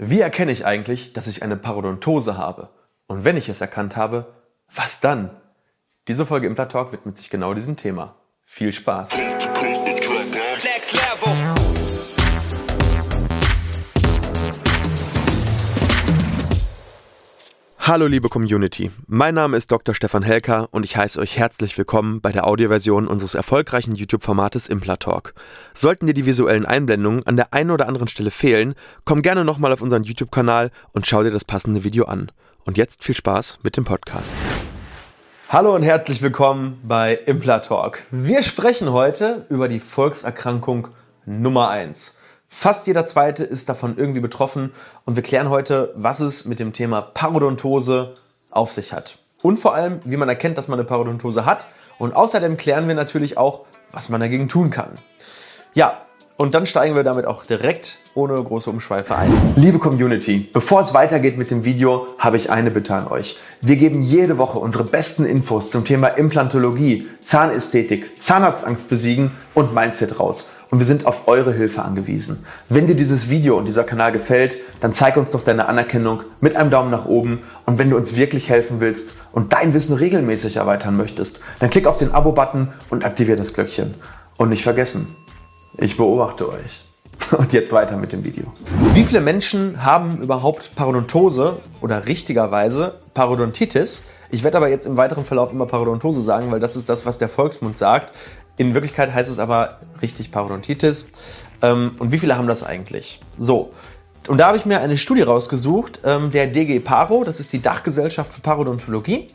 Wie erkenne ich eigentlich, dass ich eine Parodontose habe? Und wenn ich es erkannt habe, was dann? Diese Folge Implantalk widmet sich genau diesem Thema. Viel Spaß! Hallo liebe Community, mein Name ist Dr. Stefan Helker und ich heiße euch herzlich willkommen bei der Audioversion unseres erfolgreichen YouTube-Formates Implatalk. Sollten dir die visuellen Einblendungen an der einen oder anderen Stelle fehlen, komm gerne nochmal auf unseren YouTube-Kanal und schau dir das passende Video an. Und jetzt viel Spaß mit dem Podcast. Hallo und herzlich willkommen bei Implatalk. Wir sprechen heute über die Volkserkrankung Nummer 1. Fast jeder zweite ist davon irgendwie betroffen und wir klären heute, was es mit dem Thema Parodontose auf sich hat. Und vor allem, wie man erkennt, dass man eine Parodontose hat. Und außerdem klären wir natürlich auch, was man dagegen tun kann. Ja, und dann steigen wir damit auch direkt ohne große Umschweife ein. Liebe Community, bevor es weitergeht mit dem Video, habe ich eine Bitte an euch. Wir geben jede Woche unsere besten Infos zum Thema Implantologie, Zahnästhetik, Zahnarztangst besiegen und Mindset raus. Und wir sind auf eure Hilfe angewiesen. Wenn dir dieses Video und dieser Kanal gefällt, dann zeig uns doch deine Anerkennung mit einem Daumen nach oben. Und wenn du uns wirklich helfen willst und dein Wissen regelmäßig erweitern möchtest, dann klick auf den Abo-Button und aktiviere das Glöckchen. Und nicht vergessen, ich beobachte euch. Und jetzt weiter mit dem Video. Wie viele Menschen haben überhaupt Parodontose oder richtigerweise Parodontitis? Ich werde aber jetzt im weiteren Verlauf immer Parodontose sagen, weil das ist das, was der Volksmund sagt. In Wirklichkeit heißt es aber richtig Parodontitis. Ähm, und wie viele haben das eigentlich? So. Und da habe ich mir eine Studie rausgesucht, ähm, der DG Paro, das ist die Dachgesellschaft für Parodontologie.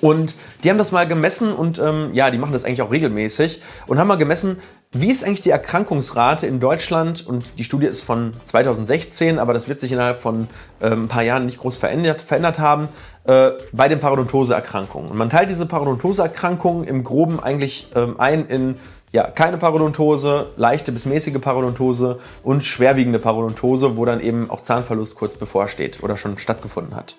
Und die haben das mal gemessen und ähm, ja, die machen das eigentlich auch regelmäßig und haben mal gemessen, wie ist eigentlich die Erkrankungsrate in Deutschland? Und die Studie ist von 2016, aber das wird sich innerhalb von äh, ein paar Jahren nicht groß verändert, verändert haben, äh, bei den Parodontoseerkrankungen. Und man teilt diese Parodontoseerkrankungen im Groben eigentlich ähm, ein in ja, keine Parodontose, leichte bis mäßige Parodontose und schwerwiegende Parodontose, wo dann eben auch Zahnverlust kurz bevorsteht oder schon stattgefunden hat.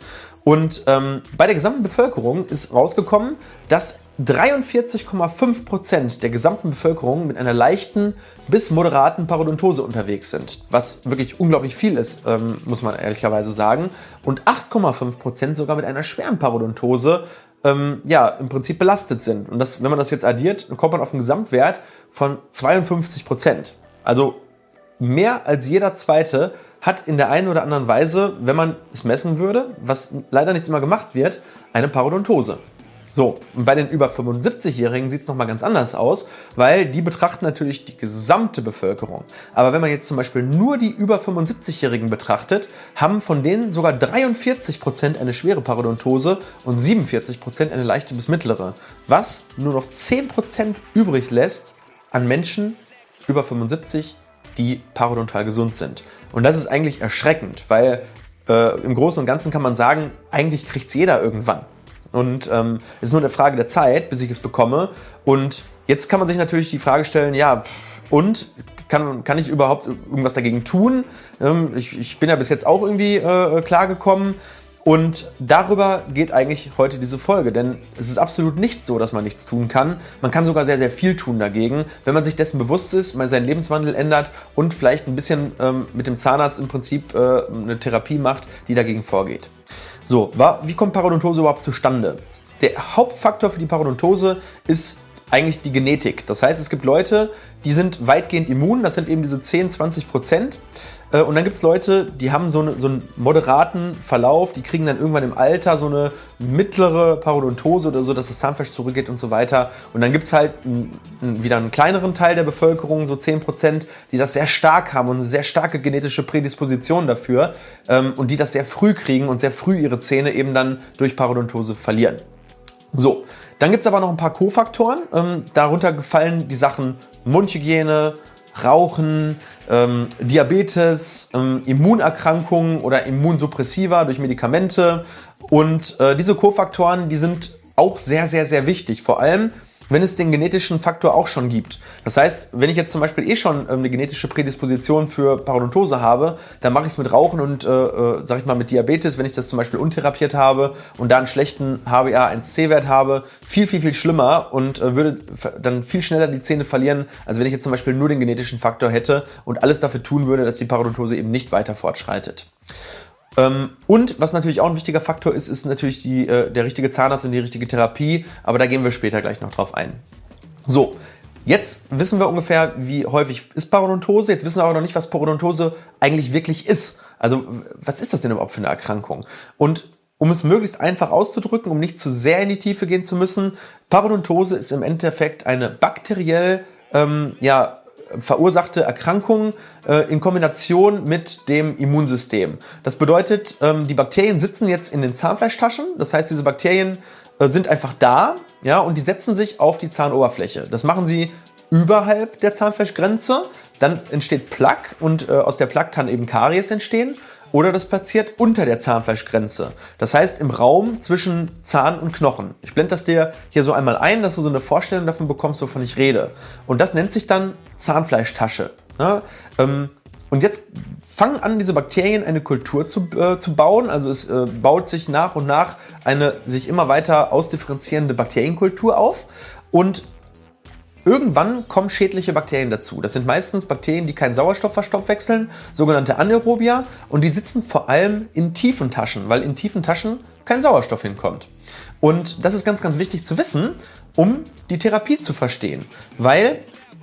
Und ähm, bei der gesamten Bevölkerung ist rausgekommen, dass 43,5 Prozent der gesamten Bevölkerung mit einer leichten bis moderaten Parodontose unterwegs sind. Was wirklich unglaublich viel ist, ähm, muss man ehrlicherweise sagen. Und 8,5 Prozent sogar mit einer schweren Parodontose ähm, ja, im Prinzip belastet sind. Und das, wenn man das jetzt addiert, kommt man auf einen Gesamtwert von 52 Prozent. Also mehr als jeder zweite hat in der einen oder anderen Weise, wenn man es messen würde, was leider nicht immer gemacht wird, eine Parodontose. So, und bei den über 75-Jährigen sieht es nochmal ganz anders aus, weil die betrachten natürlich die gesamte Bevölkerung. Aber wenn man jetzt zum Beispiel nur die über 75-Jährigen betrachtet, haben von denen sogar 43 Prozent eine schwere Parodontose und 47 Prozent eine leichte bis mittlere. Was nur noch 10 Prozent übrig lässt an Menschen über 75, die parodontal gesund sind. Und das ist eigentlich erschreckend, weil äh, im Großen und Ganzen kann man sagen, eigentlich kriegt es jeder irgendwann. Und ähm, es ist nur eine Frage der Zeit, bis ich es bekomme. Und jetzt kann man sich natürlich die Frage stellen, ja, und kann, kann ich überhaupt irgendwas dagegen tun? Ähm, ich, ich, bin ja bis jetzt auch irgendwie äh, klargekommen. Und darüber geht eigentlich heute diese Folge, denn es ist absolut nicht so, dass man nichts tun kann. Man kann sogar sehr, sehr viel tun dagegen, wenn man sich dessen bewusst ist, man seinen Lebenswandel ändert und vielleicht ein bisschen ähm, mit dem Zahnarzt im Prinzip äh, eine Therapie macht, die dagegen vorgeht. So, wie kommt Parodontose überhaupt zustande? Der Hauptfaktor für die Parodontose ist eigentlich die Genetik. Das heißt, es gibt Leute, die sind weitgehend immun, das sind eben diese 10, 20 Prozent. Äh, und dann gibt es Leute, die haben so, eine, so, einen moderaten Verlauf, die kriegen dann irgendwann im Alter so eine mittlere Parodontose oder so, dass das Zahnfleisch zurückgeht und so weiter. Und dann gibt es halt wieder einen kleineren Teil der Bevölkerung, so 10%, die das sehr stark haben und eine sehr starke genetische Prädisposition dafür ähm, und die das sehr früh kriegen und sehr früh ihre Zähne eben dann durch Parodontose verlieren. So, dann gibt es aber noch ein paar Kofaktoren. Ähm, darunter gefallen die Sachen Mundhygiene, Rauchen, ähm, Diabetes, ähm, Immunerkrankungen oder Immunsuppressiva durch Medikamente. Und äh, diese Kofaktoren, die sind auch sehr, sehr, sehr wichtig. Vor allem, wenn es den genetischen Faktor auch schon gibt. Das heißt, wenn ich jetzt zum Beispiel eh schon ähm, eine genetische Prädisposition für Parodontose habe, dann mache ich es mit Rauchen und, äh, äh, sag ich mal, mit Diabetes, wenn ich das zum Beispiel untherapiert habe und da einen schlechten HbA1c-Wert habe, viel, viel, viel schlimmer und äh, würde dann viel schneller die Zähne verlieren, als wenn ich jetzt zum Beispiel nur den genetischen Faktor hätte und alles dafür tun würde, dass die Parodontose eben nicht weiter fortschreitet. Ähm, und was natürlich auch ein wichtiger Faktor ist, ist natürlich die, äh, der richtige Zahnarzt und die richtige Therapie. Aber da gehen wir später gleich noch drauf ein. So, jetzt wissen wir ungefähr, wie häufig ist Parodontose. Jetzt wissen wir aber noch nicht, was Parodontose eigentlich wirklich ist. Also, was ist das denn überhaupt für eine Erkrankung? Und um es möglichst einfach auszudrücken, um nicht zu sehr in die Tiefe gehen zu müssen, Parodontose ist im Endeffekt eine bakteriell ähm, ja, verursachte Erkrankung äh, in Kombination mit dem Immunsystem. Das bedeutet, ähm, die Bakterien sitzen jetzt in den Zahnfleischtaschen. Das heißt, diese Bakterien äh, sind einfach da, ja, und die setzen sich auf die Zahnoberfläche. Das machen sie überhalb der Zahnfleischgrenze. Dann entsteht Plaque und äh, aus der Plaque kann eben Karies entstehen oder das passiert unter der Zahnfleischgrenze. Das heißt im Raum zwischen Zahn und Knochen. Ich blende das dir hier so einmal ein, dass du so eine Vorstellung davon bekommst, wovon ich rede. Und das nennt sich dann Zahnfleischtasche. Ja, ähm, und jetzt fangen an, diese Bakterien eine Kultur zu, äh, zu bauen. Also es äh, baut sich nach und nach eine sich immer weiter ausdifferenzierende Bakterienkultur auf. Und Irgendwann kommen schädliche Bakterien dazu. Das sind meistens Bakterien, die keinen Sauerstoff verstoffwechseln, sogenannte Anaerobia. Und die sitzen vor allem in tiefen Taschen, weil in tiefen Taschen kein Sauerstoff hinkommt. Und das ist ganz, ganz wichtig zu wissen, um die Therapie zu verstehen. Weil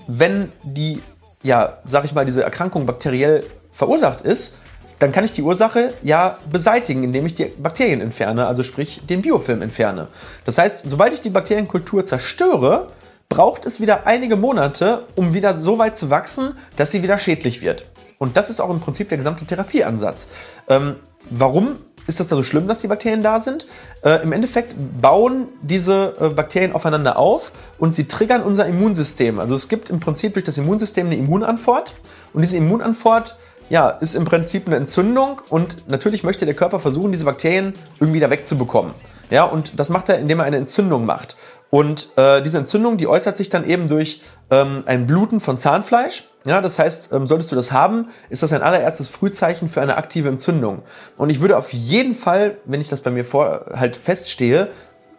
wenn die, ja, sag ich mal, diese Erkrankung bakteriell verursacht ist, dann kann ich die Ursache ja beseitigen, indem ich die Bakterien entferne, also sprich den Biofilm entferne. Das heißt, sobald ich die Bakterienkultur zerstöre, braucht es wieder einige Monate, um wieder so weit zu wachsen, dass sie wieder schädlich wird. Und das ist auch im Prinzip der gesamte Therapieansatz. Ähm, warum ist das da so schlimm, dass die Bakterien da sind? Äh, Im Endeffekt bauen diese äh, Bakterien aufeinander auf und sie triggern unser Immunsystem. Also es gibt im Prinzip durch das Immunsystem eine Immunantwort und diese Immunantwort ja, ist im Prinzip eine Entzündung und natürlich möchte der Körper versuchen, diese Bakterien irgendwie da wegzubekommen. Ja, und das macht er, indem er eine Entzündung macht. Und äh, diese Entzündung, die äußert sich dann eben durch ähm, ein Bluten von Zahnfleisch. Ja, das heißt, ähm, solltest du das haben, ist das ein allererstes Frühzeichen für eine aktive Entzündung. Und ich würde auf jeden Fall, wenn ich das bei mir vor halt feststehe,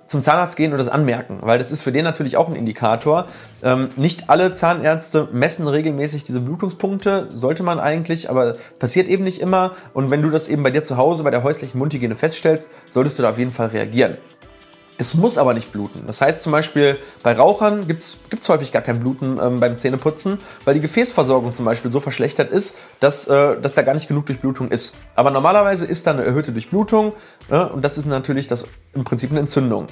zum Zahnarzt gehen und das anmerken, weil das ist für den natürlich auch ein Indikator. Ähm, nicht alle Zahnärzte messen regelmäßig diese Blutungspunkte, sollte man eigentlich, aber passiert eben nicht immer. Und wenn du das eben bei dir zu Hause bei der häuslichen Mundhygiene feststellst, solltest du da auf jeden Fall reagieren. Es muss aber nicht bluten. Das heißt zum Beispiel, bei Rauchern gibt es häufig gar kein Bluten ähm, beim Zähneputzen, weil die Gefäßversorgung zum Beispiel so verschlechtert ist, dass, äh, dass da gar nicht genug Durchblutung ist. Aber normalerweise ist da eine erhöhte Durchblutung äh, und das ist natürlich das, im Prinzip eine Entzündung.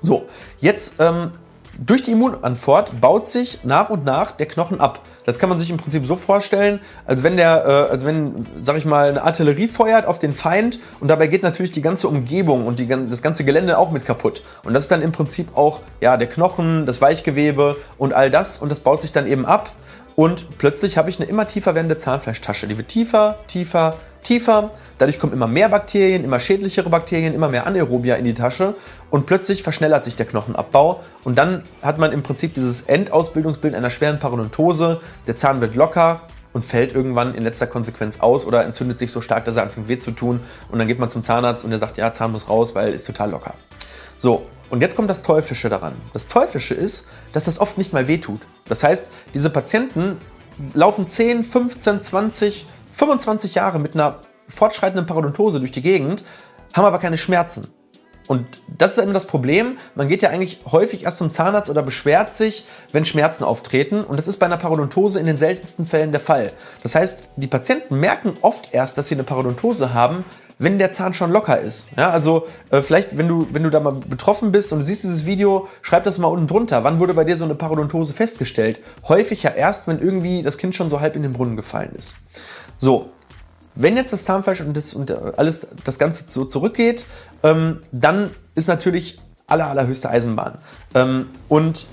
So, jetzt ähm, durch die Immunantwort baut sich nach und nach der Knochen ab. Das kann man sich im Prinzip so vorstellen, als wenn der, äh, als wenn, sag ich mal, eine Artillerie feuert auf den Feind und dabei geht natürlich die ganze Umgebung und die, das ganze Gelände auch mit kaputt. Und das ist dann im Prinzip auch ja, der Knochen, das Weichgewebe und all das und das baut sich dann eben ab und plötzlich habe ich eine immer tiefer werdende Zahnfleischtasche. Die wird tiefer, tiefer, tiefer. Dadurch kommen immer mehr Bakterien, immer schädlichere Bakterien, immer mehr Anaerobia in die Tasche und plötzlich verschnellert sich der Knochenabbau und dann hat man im Prinzip dieses Endausbildungsbild einer schweren Parodontose. Der Zahn wird locker und fällt irgendwann in letzter Konsequenz aus oder entzündet sich so stark, dass er anfängt weh zu tun und dann geht man zum Zahnarzt und der sagt, ja, Zahn muss raus, weil ist total locker. So, und jetzt kommt das Teuflische daran. Das Teuflische ist, dass das oft nicht mal wehtut. Das heißt, diese Patienten laufen 10, 15, 20, 25 Jahre mit einer fortschreitenden Parodontose durch die Gegend, haben aber keine Schmerzen. Und das ist eben das Problem. Man geht ja eigentlich häufig erst zum Zahnarzt oder beschwert sich, wenn Schmerzen auftreten. Und das ist bei einer Parodontose in den seltensten Fällen der Fall. Das heißt, die Patienten merken oft erst, dass sie eine Parodontose haben, wenn der Zahn schon locker ist. Ja, also äh, vielleicht, wenn du, wenn du da mal betroffen bist und du siehst dieses Video, schreib das mal unten drunter. Wann wurde bei dir so eine Parodontose festgestellt? Häufig ja erst, wenn irgendwie das Kind schon so halb in den Brunnen gefallen ist. So, wenn jetzt das Zahnfleisch und, das, und alles das Ganze so zurückgeht, ähm, dann ist natürlich aller, allerhöchste Eisenbahn. Ähm, und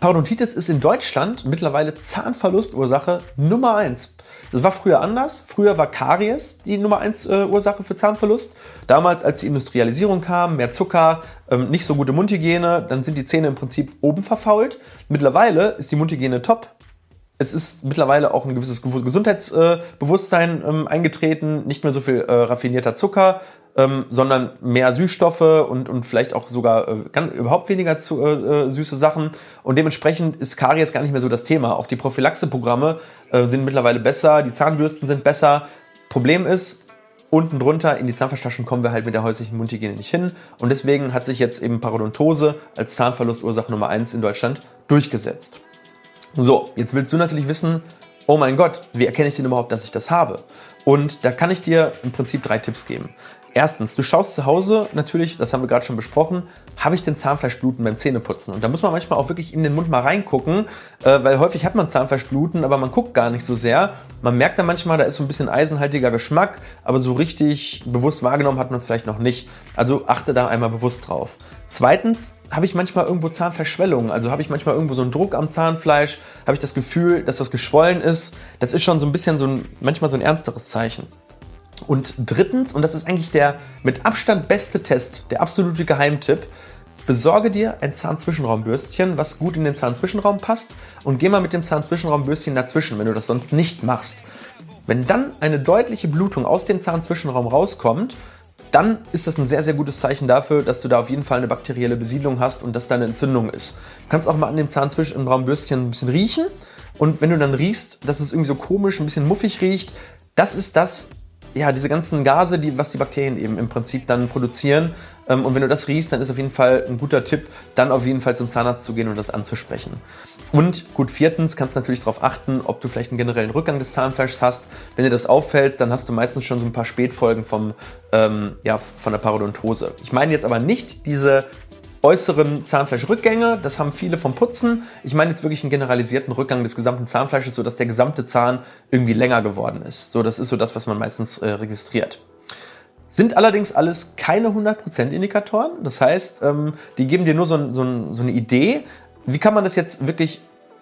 Parodontitis ist in Deutschland mittlerweile Zahnverlustursache Nummer eins. Das war früher anders. Früher war Karies die Nummer 1 äh, Ursache für Zahnverlust. Damals, als die Industrialisierung kam, mehr Zucker, ähm, nicht so gute Mundhygiene, dann sind die Zähne im Prinzip oben verfault. Mittlerweile ist die Mundhygiene top es ist mittlerweile auch ein gewisses Gesundheitsbewusstsein ähm, eingetreten, nicht mehr so viel äh, raffinierter Zucker, ähm, sondern mehr Süßstoffe und, und vielleicht auch sogar äh, ganz, überhaupt weniger zu, äh, äh süße Sachen. Und dementsprechend ist Karies gar nicht mehr so das Thema. Auch die Prophylaxeprogramme äh, sind mittlerweile besser, die Zahnbürsten sind besser. Problem ist, unten drunter in die Zahnfleischtaschen kommen wir halt mit der häuslichen Mundhygiene nicht hin. Und deswegen hat sich jetzt eben Parodontose als Zahnverlustursache Nummer 1 in Deutschland durchgesetzt. So, jetzt willst du natürlich wissen, oh mein Gott, wie erkenne ich denn überhaupt, dass ich das habe? Und da kann ich dir im Prinzip drei Tipps geben. Erstens, du schaust zu Hause natürlich, das haben wir gerade schon besprochen, habe ich den Zahnfleischbluten beim Zähneputzen? Und da muss man manchmal auch wirklich in den Mund mal reingucken, äh, weil häufig hat man Zahnfleischbluten, aber man guckt gar nicht so sehr. Man merkt dann manchmal, da ist so ein bisschen eisenhaltiger Geschmack, aber so richtig bewusst wahrgenommen hat man es vielleicht noch nicht. Also achte da einmal bewusst drauf. Zweitens habe ich manchmal irgendwo Zahnverschwellungen, also habe ich manchmal irgendwo so einen Druck am Zahnfleisch, habe ich das Gefühl, dass das geschwollen ist. Das ist schon so ein bisschen so ein, manchmal so ein ernsteres Zeichen. Und drittens, und das ist eigentlich der mit Abstand beste Test, der absolute Geheimtipp, besorge dir ein Zahnzwischenraumbürstchen, was gut in den Zahnzwischenraum passt und geh mal mit dem Zahnzwischenraumbürstchen dazwischen, wenn du das sonst nicht machst. Wenn dann eine deutliche Blutung aus dem Zahnzwischenraum rauskommt, dann ist das ein sehr, sehr gutes Zeichen dafür, dass du da auf jeden Fall eine bakterielle Besiedlung hast und dass da eine Entzündung ist. Du kannst auch mal an dem Zahnzwischenraumbürstchen ein bisschen riechen und wenn du dann riechst, dass es irgendwie so komisch, ein bisschen muffig riecht, das ist das, ja, diese ganzen Gase, die, was die Bakterien eben im Prinzip dann produzieren. Ähm, und wenn du das riechst, dann ist auf jeden Fall ein guter Tipp, dann auf jeden Fall zum Zahnarzt zu gehen und das anzusprechen. Und gut, viertens kannst du natürlich darauf achten, ob du vielleicht einen generellen Rückgang des Zahnfleischs hast. Wenn dir das auffällt, dann hast du meistens schon so ein paar Spätfolgen vom, ähm, ja, von der Parodontose. Ich meine jetzt aber nicht diese äußeren Zahnfleischrückgänge. Das haben viele vom Putzen. Ich meine jetzt wirklich einen generalisierten Rückgang des gesamten Zahnfleisches, sodass der gesamte Zahn irgendwie länger geworden ist. So, das ist so das, was man meistens äh, registriert. Sind allerdings alles keine 100% Indikatoren. Das heißt, ähm, die geben dir nur so, so, so eine Idee. Wie kann man das jetzt wirklich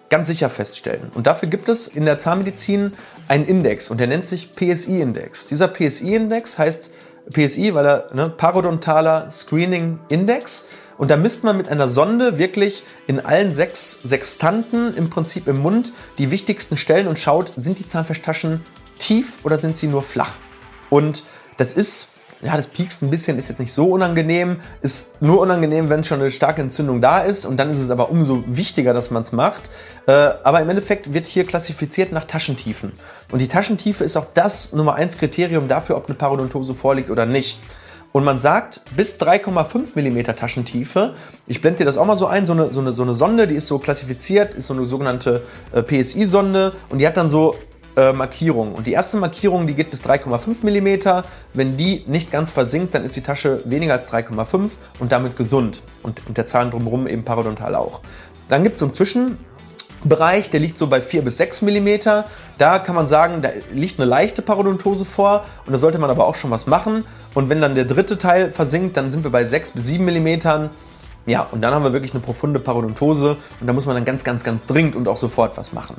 ganz sicher feststellen. Und dafür gibt es in der Zahnmedizin einen Index und der nennt sich PSI-Index. Dieser PSI-Index heißt PSI, weil er ne, parodontaler Screening Index. Und da misst man mit einer Sonde wirklich in allen sechs Sextanten im Prinzip im Mund die wichtigsten Stellen und schaut, sind die Zahnfleischtaschen tief oder sind sie nur flach? Und das ist ja, das piekst ein bisschen, ist jetzt nicht so unangenehm, ist nur unangenehm, wenn schon eine starke Entzündung da ist und dann ist es aber umso wichtiger, dass man es macht. Äh, aber im Endeffekt wird hier klassifiziert nach Taschentiefen. Und die Taschentiefe ist auch das Nummer 1 Kriterium dafür, ob eine Parodontose vorliegt oder nicht. Und man sagt, bis 3,5 mm Taschentiefe, ich blende dir das auch mal so ein, so eine, so, eine, so eine Sonde, die ist so klassifiziert, ist so eine sogenannte äh, PSI-Sonde und die hat dann so äh, Markierungen. Und die erste Markierung, die geht bis 3,5 mm. Wenn die nicht ganz versinkt, dann ist die Tasche weniger als 3,5 und damit gesund. Und, und der Zahn drumherum eben parodontal auch. Dann gibt es so einen Zwischen, Bereich, der liegt so bei 4 bis 6 mm. Da kann man sagen, da liegt eine leichte Parodontose vor und da sollte man aber auch schon was machen. Und wenn dann der dritte Teil versinkt, dann sind wir bei 6 bis 7 mm. Ja, und dann haben wir wirklich eine profunde Parodontose und da muss man dann ganz, ganz, ganz dringend und auch sofort was machen.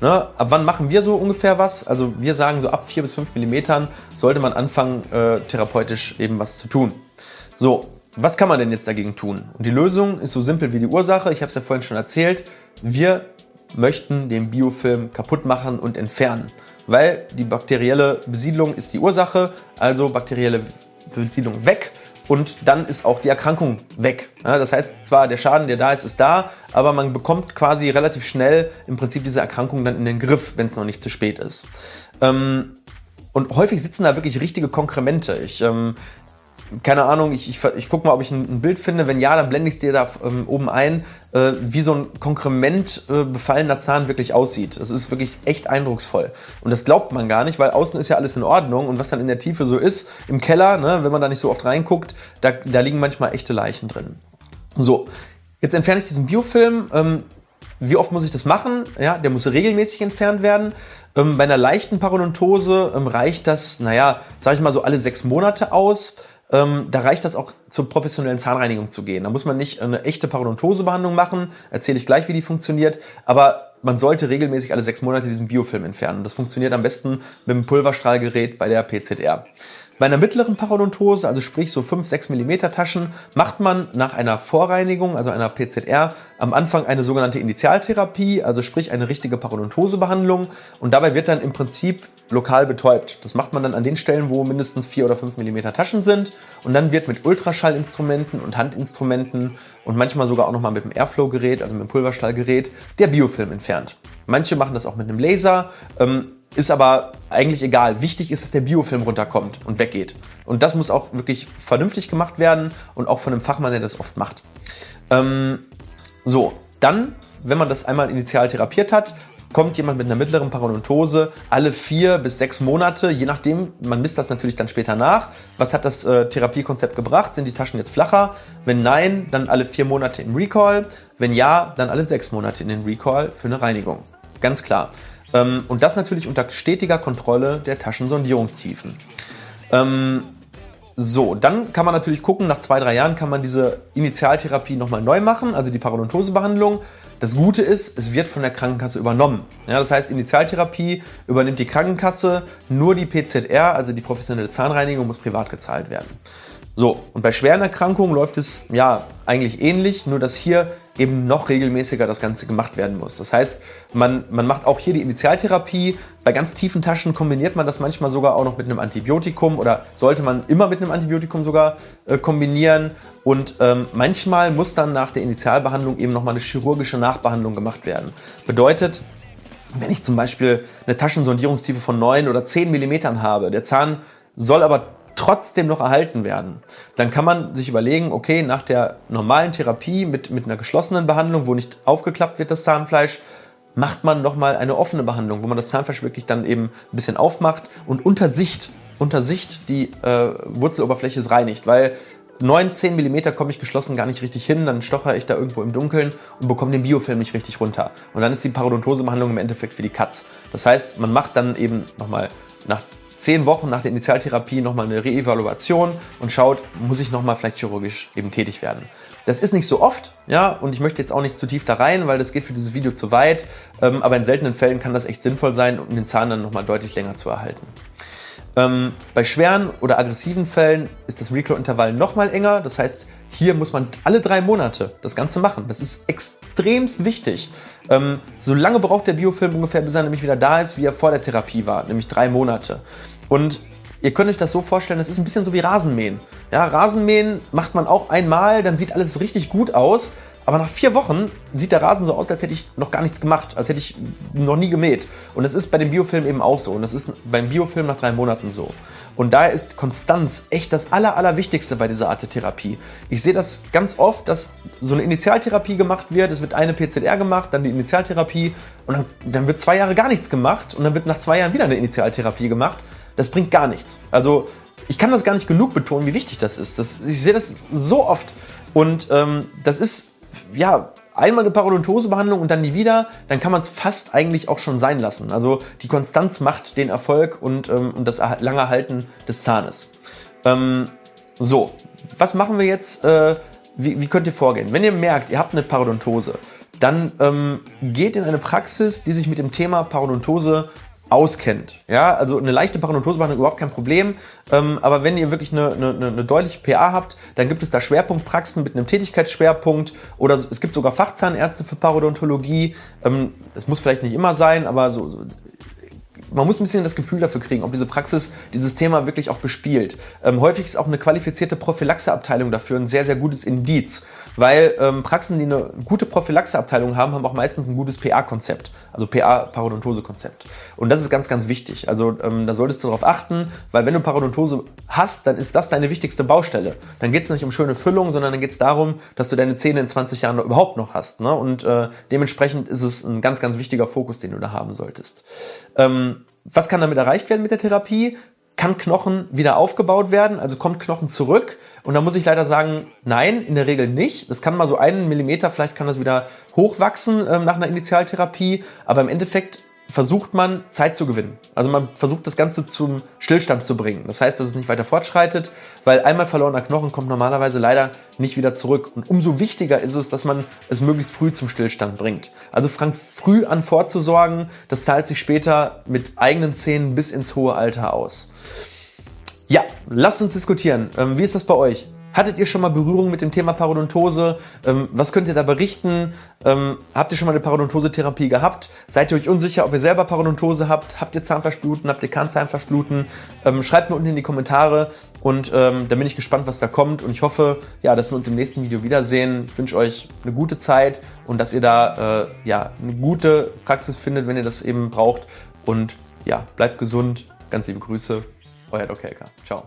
Ne? Ab wann machen wir so ungefähr was? Also wir sagen so ab 4 bis 5 mm sollte man anfangen, äh, therapeutisch eben was zu tun. So, was kann man denn jetzt dagegen tun? Und die Lösung ist so simpel wie die Ursache. Ich habe es ja vorhin schon erzählt. Wir möchten den Biofilm kaputt machen und entfernen. Weil die bakterielle Besiedlung ist die Ursache, also bakterielle Besiedlung weg und dann ist auch die Erkrankung weg. das heißt zwar, der Schaden, der da ist, ist da, aber man bekommt quasi relativ schnell im Prinzip diese Erkrankung dann in den Griff, wenn es noch nicht zu spät ist. Ähm, und häufig sitzen da wirklich richtige Konkremente. Ich ähm, keine Ahnung, ich, ich, ich gucke mal, ob ich ein, ein, Bild finde. Wenn ja, dann blende ich es dir da ähm, oben ein, äh, wie so ein Konkrement äh, befallener Zahn wirklich aussieht. Das ist wirklich echt eindrucksvoll. Und das glaubt man gar nicht, weil außen ist ja alles in Ordnung und was dann in der Tiefe so ist, im Keller, ne, wenn man da nicht so oft reinguckt, da, da liegen manchmal echte Leichen drin. So, jetzt entferne ich diesen Biofilm. Ähm, wie oft muss ich das machen? Ja, der muss regelmäßig entfernt werden. Ähm, bei einer leichten Parodontose ähm, reicht das, naja, sage ich mal so alle sechs Monate aus ähm, da reicht das auch zur professionellen Zahnreinigung zu gehen. Da muss man nicht eine echte Parodontosebehandlung machen, erzähle ich gleich, wie die funktioniert, aber man sollte regelmäßig alle sechs Monate diesen Biofilm entfernen. Das funktioniert am besten mit dem Pulverstrahlgerät bei der PZR. Bei einer mittleren Parodontose, also sprich so 5, 6 mm Taschen, macht man nach einer Vorreinigung, also einer PZR, am Anfang eine sogenannte Initialtherapie, also sprich eine richtige Parodontosebehandlung. Und dabei wird dann im Prinzip lokal betäubt. Das macht man dann an den Stellen, wo mindestens 4 oder 5 mm Taschen sind. Und dann wird mit Ultraschallinstrumenten und Handinstrumenten und manchmal sogar auch nochmal mit dem Airflow-Gerät, also mit dem Pulverstrahlgerät, der Biofilm entfernt. Manche machen das auch mit einem Laser. Ähm, ist aber eigentlich egal. Wichtig ist, dass der Biofilm runterkommt und weggeht. Und das muss auch wirklich vernünftig gemacht werden und auch von einem Fachmann, der das oft macht. Ähm, so, dann, wenn man das einmal initial therapiert hat, kommt jemand mit einer mittleren Parodontose alle vier bis sechs Monate, je nachdem, man misst das natürlich dann später nach. Was hat das äh, Therapiekonzept gebracht? Sind die Taschen jetzt flacher? Wenn nein, dann alle vier Monate im Recall. Wenn ja, dann alle sechs Monate in den Recall für eine Reinigung. Ganz klar. Ähm, und das natürlich unter stetiger Kontrolle der Taschensondierungstiefen. Ähm, so, dann kann man natürlich gucken, nach zwei, drei Jahren kann man diese Initialtherapie nochmal neu machen, also die Parodontosebehandlung. Das Gute ist, es wird von der Krankenkasse übernommen. Ja, das heißt, Initialtherapie übernimmt die Krankenkasse, nur die PZR, also die professionelle Zahnreinigung, muss privat gezahlt werden. So, und bei schweren Erkrankungen läuft es ja eigentlich ähnlich, nur dass hier eben noch regelmäßiger das Ganze gemacht werden muss. Das heißt, man, man macht auch hier die Initialtherapie. Bei ganz tiefen Taschen kombiniert man das manchmal sogar auch noch mit einem Antibiotikum oder sollte man immer mit einem Antibiotikum sogar äh, kombinieren. Und ähm, manchmal muss dann nach der Initialbehandlung eben nochmal eine chirurgische Nachbehandlung gemacht werden. Bedeutet, wenn ich zum Beispiel eine Taschensondierungstiefe von 9 oder 10 mm habe, der Zahn soll aber trotzdem noch erhalten werden, dann kann man sich überlegen, okay, nach der normalen Therapie mit, mit einer geschlossenen Behandlung, wo nicht aufgeklappt wird das Zahnfleisch, macht man nochmal eine offene Behandlung, wo man das Zahnfleisch wirklich dann eben ein bisschen aufmacht und unter Sicht, unter Sicht die äh, Wurzeloberfläche reinigt, weil 9, 10 mm komme ich geschlossen gar nicht richtig hin, dann stocher ich da irgendwo im Dunkeln und bekomme den Biofilm nicht richtig runter. Und dann ist die Parodontosebehandlung im Endeffekt für die Katz. Das heißt, man macht dann eben nochmal nach zehn Wochen nach der Initialtherapie nochmal eine Reevaluation und schaut, muss ich nochmal vielleicht chirurgisch eben tätig werden. Das ist nicht so oft, ja, und ich möchte jetzt auch nicht zu tief da rein, weil das geht für dieses Video zu weit. Ähm, aber in seltenen Fällen kann das echt sinnvoll sein, um den Zahn dann nochmal deutlich länger zu erhalten. Ähm, bei schweren oder aggressiven Fällen ist das Recall-Intervall nochmal enger. Das heißt, hier muss man alle drei Monate das Ganze machen. Das ist extremst wichtig. Ähm, so lange braucht der Biofilm ungefähr, bis er nämlich wieder da ist, wie er vor der Therapie war, nämlich drei Monate. Und ihr könnt euch das so vorstellen, das ist ein bisschen so wie Rasenmähen. Ja, Rasenmähen macht man auch einmal, dann sieht alles richtig gut aus. Aber nach vier Wochen sieht der Rasen so aus, als hätte ich noch gar nichts gemacht, als hätte ich noch nie gemäht. Und das ist bei dem Biofilm eben auch so. Und das ist beim Biofilm nach drei Monaten so. Und daher ist Konstanz echt das Aller, Allerwichtigste bei dieser Art der Therapie. Ich sehe das ganz oft, dass so eine Initialtherapie gemacht wird. Es wird eine PZR gemacht, dann die Initialtherapie und dann, dann wird zwei Jahre gar nichts gemacht und dann wird nach zwei Jahren wieder eine Initialtherapie gemacht. Das bringt gar nichts. Also ich kann das gar nicht genug betonen, wie wichtig das ist. Das, ich sehe das so oft. Und ähm, das ist ja, einmal eine Parodontosebehandlung und dann nie wieder, dann kann man es fast eigentlich auch schon sein lassen. Also die Konstanz macht den Erfolg und, ähm, und das lange Halten des Zahnes. Ähm, so, was machen wir jetzt? Äh, wie, wie, könnt ihr vorgehen? Wenn ihr merkt, ihr habt eine Parodontose, dann ähm, geht in eine Praxis, die sich mit dem Thema Parodontose auskennt. Ja, also eine leichte Parodontosebehandlung überhaupt kein Problem. Ähm, aber wenn ihr wirklich eine, eine, eine, deutliche PA habt, dann gibt es da Schwerpunktpraxen mit einem Tätigkeitsschwerpunkt oder es gibt sogar Fachzahnärzte für Parodontologie. Ähm, das muss vielleicht nicht immer sein, aber so, so man muss ein bisschen das Gefühl dafür kriegen, ob diese Praxis dieses Thema wirklich auch bespielt. Ähm, häufig ist auch eine qualifizierte Prophylaxeabteilung dafür ein sehr, sehr gutes Indiz, weil ähm, Praxen, die eine gute Prophylaxeabteilung haben, haben auch meistens ein gutes PA-Konzept, also PA-Parodontose-Konzept. Und das ist ganz, ganz wichtig. Also ähm, da solltest du darauf achten, weil wenn du Parodontose hast, dann ist das deine wichtigste Baustelle. Dann geht es nicht um schöne Füllung, sondern dann geht es darum, dass du deine Zähne in 20 Jahren überhaupt noch hast. Ne? Und äh, dementsprechend ist es ein ganz, ganz wichtiger Fokus, den du da haben solltest. Ähm, was kann damit erreicht werden mit der Therapie? Kann Knochen wieder aufgebaut werden? Also kommt Knochen zurück? Und da muss ich leider sagen, nein, in der Regel nicht. Das kann mal so einen Millimeter, vielleicht kann das wieder hochwachsen ähm, nach einer Initialtherapie. Aber im Endeffekt versucht man Zeit zu gewinnen. Also man versucht das Ganze zum Stillstand zu bringen. Das heißt, dass es nicht weiter fortschreitet, weil einmal verlorener Knochen kommt normalerweise leider nicht wieder zurück. Und umso wichtiger ist es, dass man es möglichst früh zum Stillstand bringt. Also fang früh an vorzusorgen, das zahlt sich später mit eigenen Zähnen bis ins hohe Alter aus. Ja, lasst uns diskutieren. Ähm, wie ist das bei euch? Hattet ihr schon mal Berührung mit dem Thema Parodontose? Ähm, was könnt ihr da berichten? Ähm, habt ihr schon mal eine Parodontose-Therapie gehabt? Seid ihr euch unsicher, ob ihr selber Parodontose habt? Habt ihr Zahnfleischbluten? Habt ihr kein Zahnfleischbluten? Ähm, schreibt mir unten in die Kommentare und ähm, dann bin ich gespannt, was da kommt. Und ich hoffe, ja, dass wir uns im nächsten Video wiedersehen. Ich wünsche euch eine gute Zeit und dass ihr da äh, ja, eine gute Praxis findet, wenn ihr das eben braucht. Und ja, bleibt gesund. Ganz liebe Grüße. Euer Dr. Helker. Ciao.